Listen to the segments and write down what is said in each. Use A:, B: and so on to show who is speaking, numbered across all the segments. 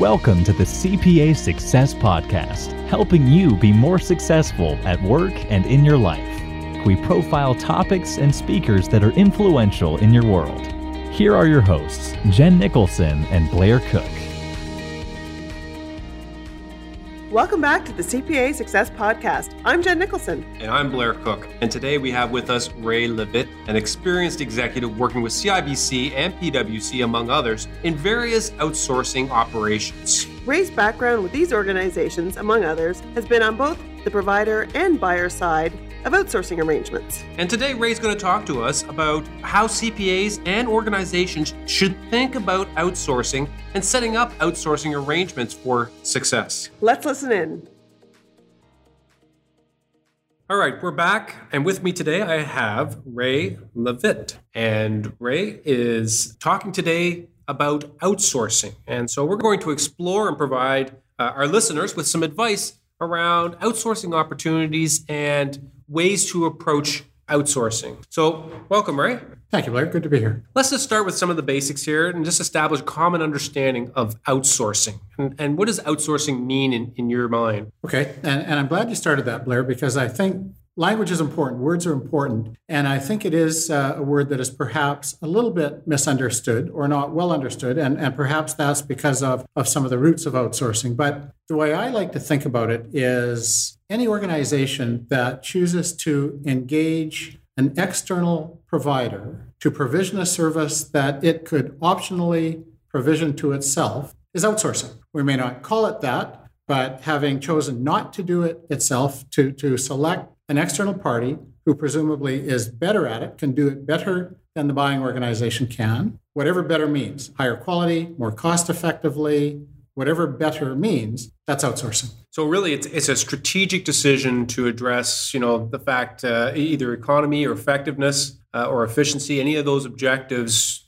A: Welcome to the CPA Success Podcast, helping you be more successful at work and in your life. We profile topics and speakers that are influential in your world. Here are your hosts, Jen Nicholson and Blair Cook.
B: Welcome back to the CPA Success Podcast. I'm Jen Nicholson.
C: And I'm Blair Cook. And today we have with us Ray Levitt, an experienced executive working with CIBC and PwC, among others, in various outsourcing operations.
B: Ray's background with these organizations, among others, has been on both the provider and buyer side of outsourcing arrangements.
C: And today, Ray's going to talk to us about how CPAs and organizations should think about outsourcing and setting up outsourcing arrangements for success.
B: Let's listen in.
C: All right, we're back. And with me today, I have Ray Levitt. And Ray is talking today about outsourcing. And so we're going to explore and provide uh, our listeners with some advice around outsourcing opportunities and ways to approach outsourcing. So, welcome, Ray.
D: Thank you, Blair. Good to be here.
C: Let's just start with some of the basics here and just establish common understanding of outsourcing. And, and what does outsourcing mean in, in your mind?
D: Okay. And, and I'm glad you started that, Blair, because I think language is important, words are important. And I think it is uh, a word that is perhaps a little bit misunderstood or not well understood. And, and perhaps that's because of, of some of the roots of outsourcing. But the way I like to think about it is any organization that chooses to engage an external provider to provision a service that it could optionally provision to itself is outsourcing. We may not call it that, but having chosen not to do it itself, to, to select an external party who presumably is better at it, can do it better than the buying organization can, whatever better means higher quality, more cost effectively, whatever better means, that's outsourcing.
C: So really, it's, it's a strategic decision to address, you know, the fact uh, either economy or effectiveness uh, or efficiency. Any of those objectives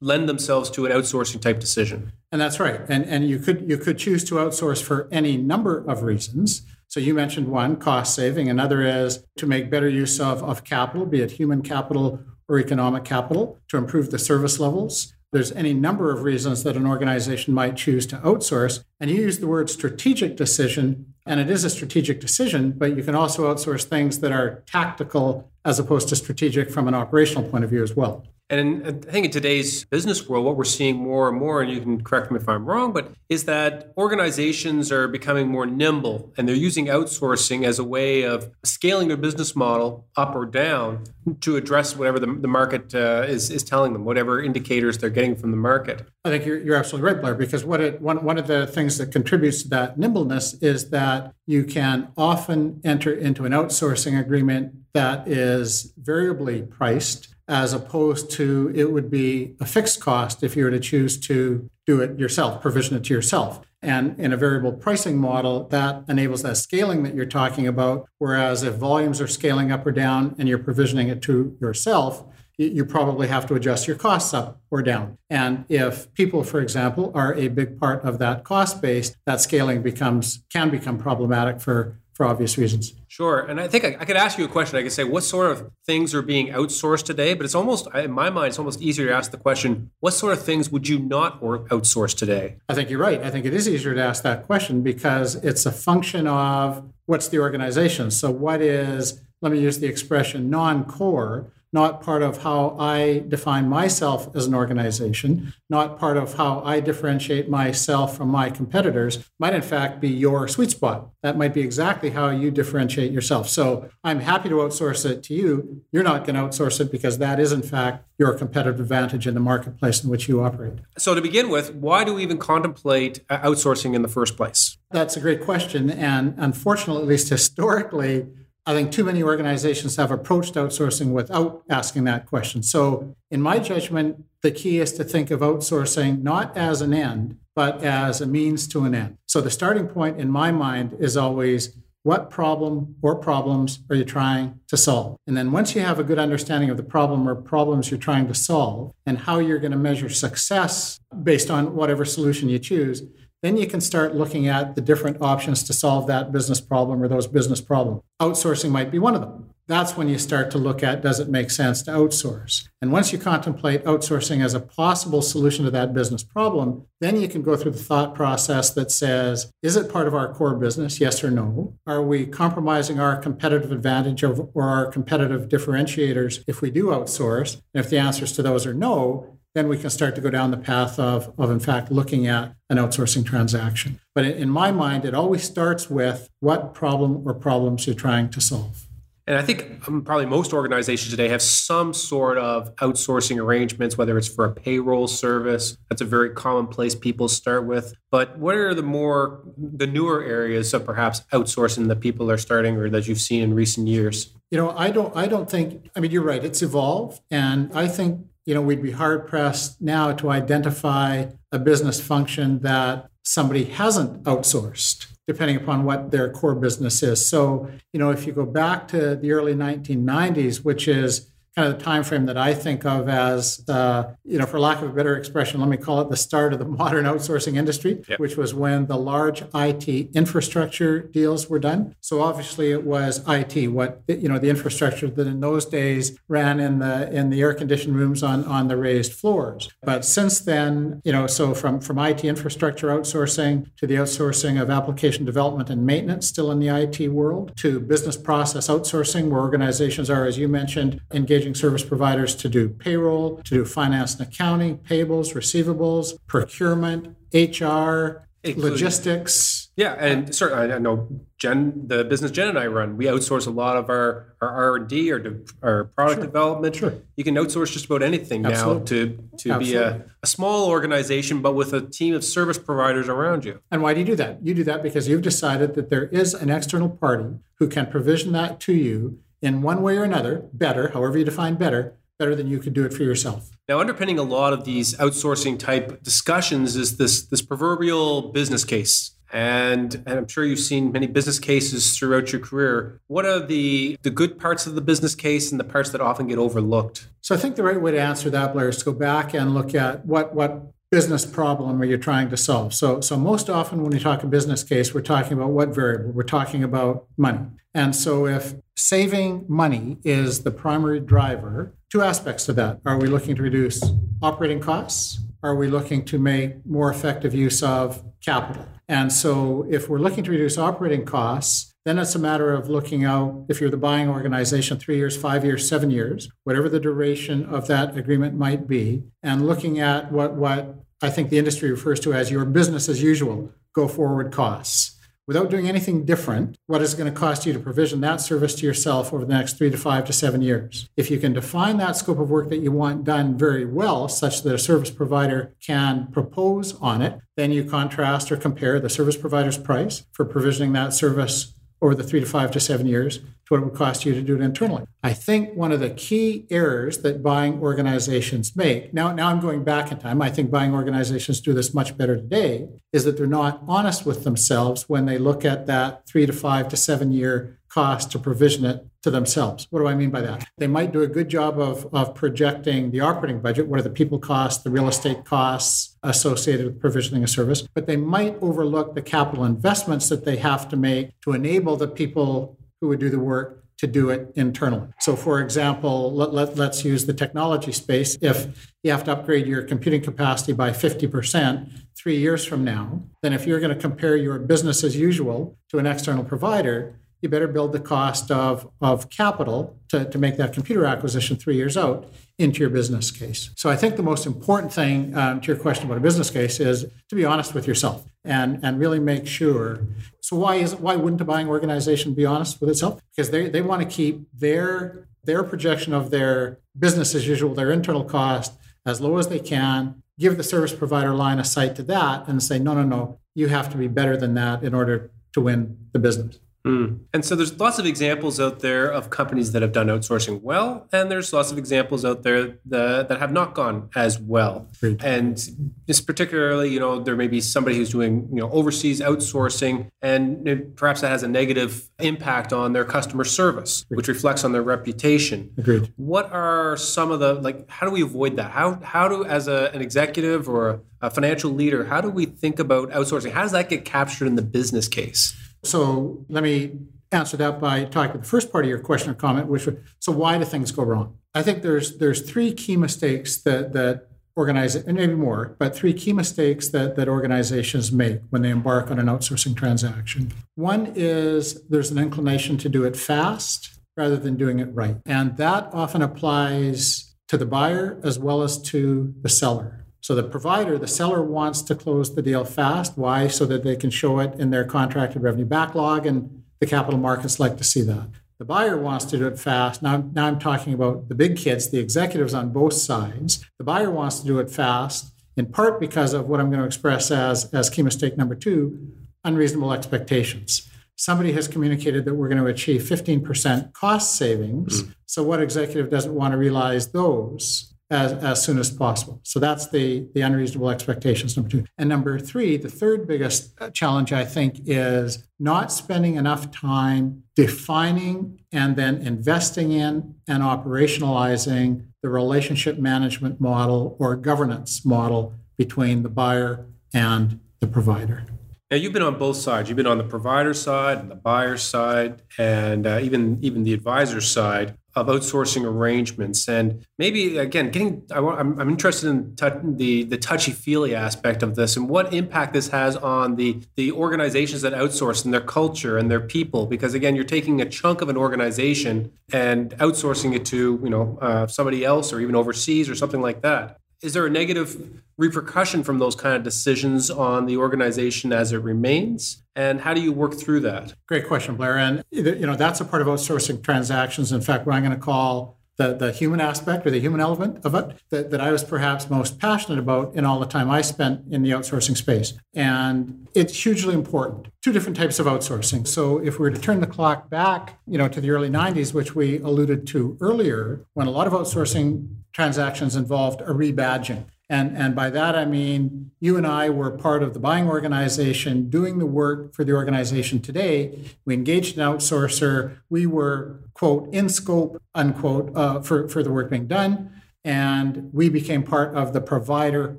C: lend themselves to an outsourcing type decision.
D: And that's right. And and you could you could choose to outsource for any number of reasons. So you mentioned one, cost saving. Another is to make better use of, of capital, be it human capital or economic capital, to improve the service levels. There's any number of reasons that an organization might choose to outsource. And you use the word strategic decision, and it is a strategic decision, but you can also outsource things that are tactical as opposed to strategic from an operational point of view as well.
C: And I think in today's business world, what we're seeing more and more, and you can correct me if I'm wrong, but is that organizations are becoming more nimble and they're using outsourcing as a way of scaling their business model up or down to address whatever the, the market uh, is, is telling them, whatever indicators they're getting from the market.
D: I think you're, you're absolutely right, Blair, because what it, one, one of the things that contributes to that nimbleness is that you can often enter into an outsourcing agreement that is variably priced as opposed to it would be a fixed cost if you were to choose to do it yourself, provision it to yourself. And in a variable pricing model, that enables that scaling that you're talking about. Whereas if volumes are scaling up or down and you're provisioning it to yourself, you probably have to adjust your costs up or down. And if people, for example, are a big part of that cost base, that scaling becomes can become problematic for for obvious reasons.
C: Sure. And I think I, I, could ask you a question. I could say, what sort of things are being outsourced today? But it's almost, in my mind, it's almost easier to ask the question, what sort of things would you not outsource today?
D: I think you're right. I think it is easier to ask that question because it's a function of what's the organization. So, what is, let me use the expression, non core not part of how I define myself as an organization, not part of how I differentiate myself from my competitors, might in fact be your sweet spot. That might be exactly how you differentiate yourself. So I'm happy to outsource it to you. You're not going to outsource it because that is, in fact, your competitive advantage in the marketplace in which you operate.
C: So, to begin with, why do we even contemplate uh, outsourcing in the first place?
D: That's a great question. And unfortunately, at least historically, I think too many organizations have approached outsourcing without asking that question. So, in my judgment, the key is to think of outsourcing not as an end, but as a means to an end. So, the starting point in my mind is always what problem or problems are you trying to solve? And then once you have a good understanding of the problem or problems you're trying to solve and how you're going to measure success based on whatever solution you choose, then you can start looking at the different options to solve that business problem or those business problems. Outsourcing might be one of them that's when you start to look at does it make sense to outsource? And once you contemplate outsourcing as a possible solution to that business problem, then you can go through the thought process that says, is it part of our core business? Yes or no? Are we compromising our competitive advantage or our competitive differentiators if we do outsource? And if the answers to those are no, then we can start to go down the path of, of in fact, looking at an outsourcing transaction. But in my mind, it always starts with what problem or problems you're trying to solve.
C: And I think um, probably most organizations today have some sort of outsourcing arrangements, whether it's for a payroll service. That's a very common place people start with. But what are the more, the newer areas of perhaps outsourcing that people are starting or that you've seen in recent years?
D: You know, I don't, I don't think, I mean, you're right, it's evolved. And I think, you know, we'd be hard pressed now to identify a business function that somebody hasn't outsourced depending upon what their core business is. So, you know, if you go back to the early 1990s, which is kind of the time frame that I think of as, uh, you know, for lack of a better expression, let me call it the start of the modern outsourcing industry, yep. which was when the large IT infrastructure deals were done. So obviously, it was IT, what you know, the infrastructure that in those days ran in the in the air conditioned rooms on on the raised floors. But since then, you know, so from from IT infrastructure outsourcing to the outsourcing of application development and maintenance, still in the IT world, to business process outsourcing, where organizations are, as you mentioned, engaged engaging service providers to do payroll, to do finance and accounting, payables, receivables, procurement, HR, Including, logistics.
C: Yeah, and certainly I know Jen, the business Jen and I run, we outsource a lot of our our R and D or our product sure. development.
D: Sure.
C: You can outsource just about anything Absolutely. now to to Absolutely. be a, a small organization, but with a team of service providers around you.
D: And why do you do that? You do that because you've decided that there is an external party who can provision that to you in one way or another, better, however you define better, better than you could do it for yourself.
C: Now, underpinning a lot of these outsourcing type discussions is this this proverbial business case. And, and I'm sure you've seen many business cases throughout your career. What are the, the good parts of the business case and the parts that often get overlooked?
D: So I think the right way to answer that, Blair, is to go back and look at what, what business problem are you trying to solve. So, so most often when we talk a business case, we're talking about what variable? We're talking about money. And so if saving money is the primary driver, two aspects to that. Are we looking to reduce operating costs? Are we looking to make more effective use of capital? And so if we're looking to reduce operating costs, then it's a matter of looking out, if you're the buying organization, three years, five years, seven years, whatever the duration of that agreement might be, and looking at what, what I think the industry refers to as your business as usual go forward costs. Without doing anything different, what is it going to cost you to provision that service to yourself over the next three to five to seven years? If you can define that scope of work that you want done very well, such that a service provider can propose on it, then you contrast or compare the service provider's price for provisioning that service over the three to five to seven years to what it would cost you to do it internally. I think one of the key errors that buying organizations make, now, now I'm going back in time, I think buying organizations do this much better today, is that they're not honest with themselves when they look at that three to five to seven year cost to provision it to themselves. What do I mean by that? They might do a good job of, of projecting the operating budget, what are the people costs, the real estate costs associated with provisioning a service, but they might overlook the capital investments that they have to make to enable the people who would do the work to do it internally. So, for example, let, let, let's use the technology space. If you have to upgrade your computing capacity by 50% three years from now, then if you're going to compare your business as usual to an external provider, you better build the cost of, of capital to, to make that computer acquisition three years out into your business case. So I think the most important thing um, to your question about a business case is to be honest with yourself and, and really make sure. So why is why wouldn't a buying organization be honest with itself? Because they, they want to keep their their projection of their business as usual, their internal cost as low as they can, give the service provider line of sight to that and say, no, no, no, you have to be better than that in order to win the business.
C: Mm. And so there's lots of examples out there of companies that have done outsourcing well, and there's lots of examples out there that, that have not gone as well.
D: Great.
C: And it's particularly, you know, there may be somebody who's doing, you know, overseas outsourcing, and perhaps that has a negative impact on their customer service, which reflects on their reputation.
D: Agreed.
C: What are some of the like? How do we avoid that? How how do as a, an executive or a financial leader, how do we think about outsourcing? How does that get captured in the business case?
D: So let me answer that by talking to the first part of your question or comment, which was, so why do things go wrong? I think there's there's three key mistakes that that organize and maybe more, but three key mistakes that that organizations make when they embark on an outsourcing transaction. One is there's an inclination to do it fast rather than doing it right. And that often applies to the buyer as well as to the seller. So the provider, the seller wants to close the deal fast. Why? So that they can show it in their contracted revenue backlog, and the capital markets like to see that. The buyer wants to do it fast. Now, now I'm talking about the big kids, the executives on both sides. The buyer wants to do it fast, in part because of what I'm going to express as, as key mistake number two unreasonable expectations. Somebody has communicated that we're going to achieve 15% cost savings. Mm. So, what executive doesn't want to realize those? As, as soon as possible. So that's the, the unreasonable expectations, number two. And number three, the third biggest uh, challenge, I think, is not spending enough time defining and then investing in and operationalizing the relationship management model or governance model between the buyer and the provider.
C: Now you've been on both sides. You've been on the provider side and the buyer side, and uh, even even the advisor side of outsourcing arrangements. And maybe again, getting I am I'm interested in the the touchy feely aspect of this and what impact this has on the the organizations that outsource and their culture and their people. Because again, you're taking a chunk of an organization and outsourcing it to you know uh, somebody else or even overseas or something like that is there a negative repercussion from those kind of decisions on the organization as it remains? And how do you work through that?
D: Great question blair. And you know that's a part of outsourcing transactions. In fact what i'm going to call the, the human aspect or the human element of it that, that I was perhaps most passionate about in all the time I spent in the outsourcing space. And it's hugely important. Two different types of outsourcing. So if we were to turn the clock back, you know, to the early 90s, which we alluded to earlier, when a lot of outsourcing transactions involved a rebadging. And, and by that, I mean, you and I were part of the buying organization doing the work for the organization today. We engaged an outsourcer. We were, quote, in scope, unquote, uh, for, for the work being done. And we became part of the provider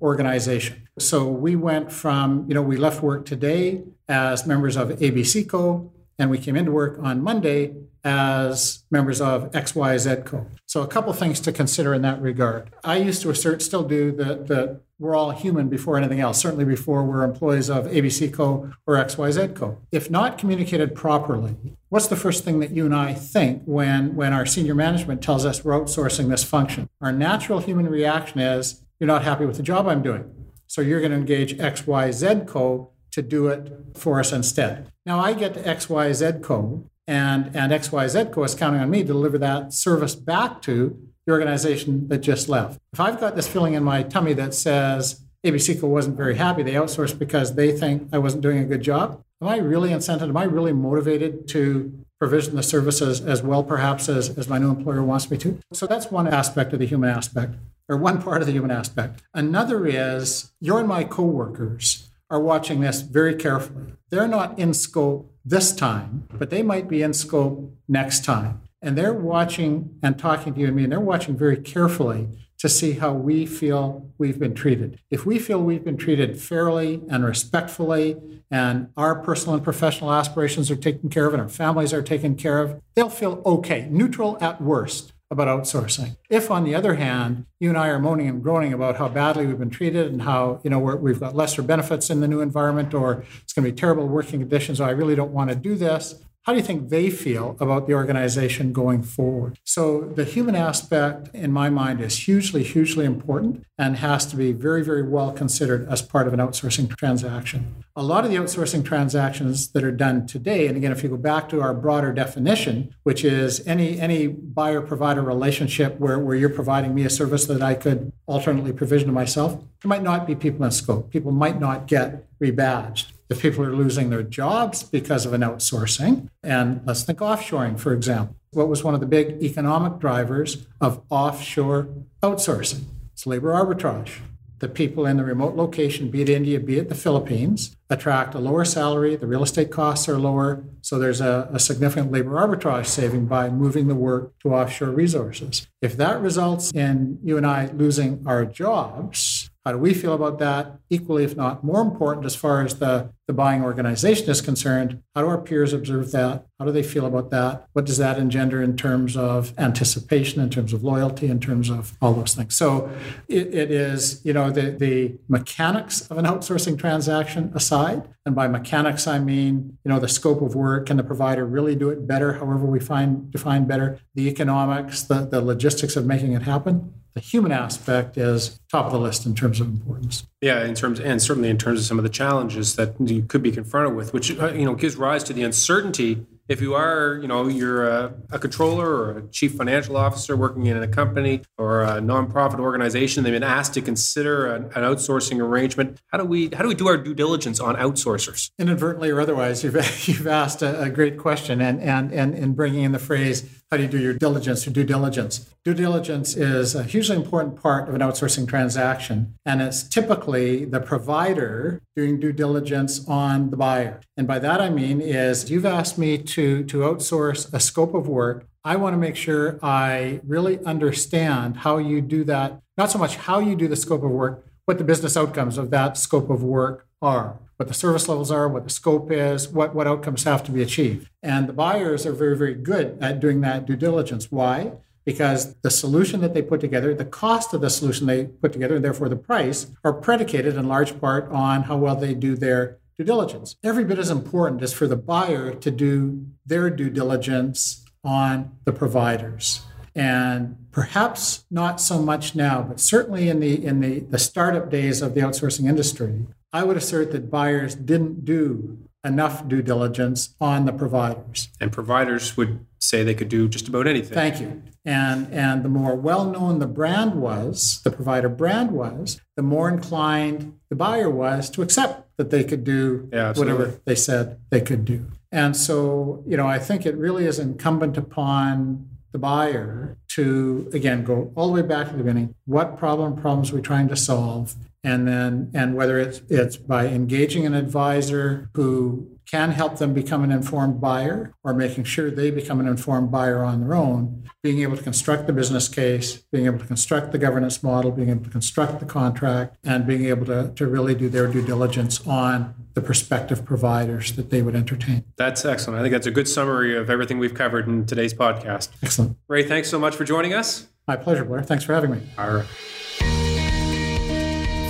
D: organization. So we went from, you know, we left work today as members of ABCCO, and we came into work on Monday as members of XYZ Co. So a couple things to consider in that regard. I used to assert, still do, that, that we're all human before anything else, certainly before we're employees of ABC Co. or XYZ Co. If not communicated properly, what's the first thing that you and I think when, when our senior management tells us we're outsourcing this function? Our natural human reaction is, you're not happy with the job I'm doing. So you're going to engage XYZ Co. to do it for us instead. Now I get to XYZ Co and, and XYZ Co is counting on me to deliver that service back to the organization that just left. If I've got this feeling in my tummy that says ABC Co wasn't very happy, they outsourced because they think I wasn't doing a good job, am I really incented? Am I really motivated to provision the services as well, perhaps, as, as my new employer wants me to? So that's one aspect of the human aspect, or one part of the human aspect. Another is your and my coworkers are watching this very carefully. They're not in scope this time, but they might be in scope next time. And they're watching and talking to you and me, and they're watching very carefully to see how we feel we've been treated. If we feel we've been treated fairly and respectfully, and our personal and professional aspirations are taken care of, and our families are taken care of, they'll feel okay, neutral at worst about outsourcing. If, on the other hand, you and I are moaning and groaning about how badly we've been treated and how you know we have got lesser benefits in the new environment, or it's going to be terrible working conditions, or I really don't want to do this, how do you think they feel about the organization going forward? So, the human aspect, in my mind, is hugely, hugely important and has to be very, very well considered as part of an outsourcing transaction. A lot of the outsourcing transactions that are done today, and again, if you go back to our broader definition, which is any, any buyer provider relationship where, where you're providing me a service that I could alternately provision to myself, there might not be people in scope. People might not get rebadged. If people are losing their jobs because of an outsourcing, and let's think offshoring, for example. What was one of the big economic drivers of offshore outsourcing? It's labor arbitrage the people in the remote location, be it India, be it the Philippines, attract a lower salary. The real estate costs are lower. So there's a, a, significant labor arbitrage saving by moving the work to offshore resources. If that results in you and I losing our jobs, how do we feel about that? Equally, if not more important, as far as the, the buying organization is concerned, how do our peers observe that? How do they feel about that? What does that engender in terms of anticipation, in terms of loyalty, in terms of all those things? So it, it is, you know, the, the mechanics of an outsourcing transaction aside. And by mechanics, I mean, you know, the scope of work. Can the provider really do it better, however we find define better? The economics, the, the logistics of making it happen the human aspect is top of the list in terms of importance.
C: Yeah, in terms and certainly in terms of some of the challenges that you could be confronted with, which uh, you know gives rise to the uncertainty if you are, you know, you're a, a, controller or a chief financial officer working in a company or a nonprofit organization, they've been asked to consider an, an, outsourcing arrangement. How do we how do we do our due diligence on outsourcers?
D: Inadvertently or otherwise, you've you've asked a, a great question, and and and in bringing in the phrase how do you do your diligence or due diligence? Due diligence is a hugely important part of an outsourcing transaction, and it's typically the provider doing due diligence on the buyer. And by that I mean is you've asked me to, to outsource a scope of work. I want to make sure I really understand how you do that, not so much how you do the scope of work, what the business outcomes of that scope of work are what the service levels are, what the scope is, what, what outcomes have to be achieved. And the buyers are very, very good at doing that due diligence. Why? Because the solution that they put together, the cost of the solution they put together, and therefore the price, are predicated in large part on how well they do their due diligence. Every bit as important as for the buyer to do their due diligence on the providers and perhaps not so much now, but certainly in the in the, the startup days of the outsourcing industry, I would assert that buyers didn't do enough due diligence on the providers.
C: And providers would say they could do just about anything.
D: Thank you. And and the more well-known the brand was, the provider brand was, the more inclined the buyer was to accept that they could do yeah, whatever they said they could do. And so, you know, I think it really is incumbent upon the buyer to again go all the way back to the beginning. What problem problems are we trying to solve? And then and whether it's it's by engaging an advisor who can help them become an informed buyer or making sure they become an informed buyer on their own being able to construct the business case being able to construct the governance model being able to construct the contract and being able to, to really do their due diligence on the prospective providers that they would entertain.
C: That's excellent. I think that's a good summary of everything we've covered in today's podcast.
D: Excellent.
C: Ray thanks so much for joining us.
D: My pleasure blair. Thanks for having me.
C: All right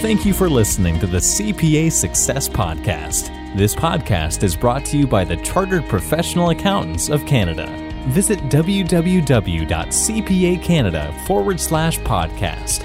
A: Thank you for listening to the CPA Success Podcast. This podcast is brought to you by the Chartered Professional Accountants of Canada. Visit www.cpacanada forward slash podcast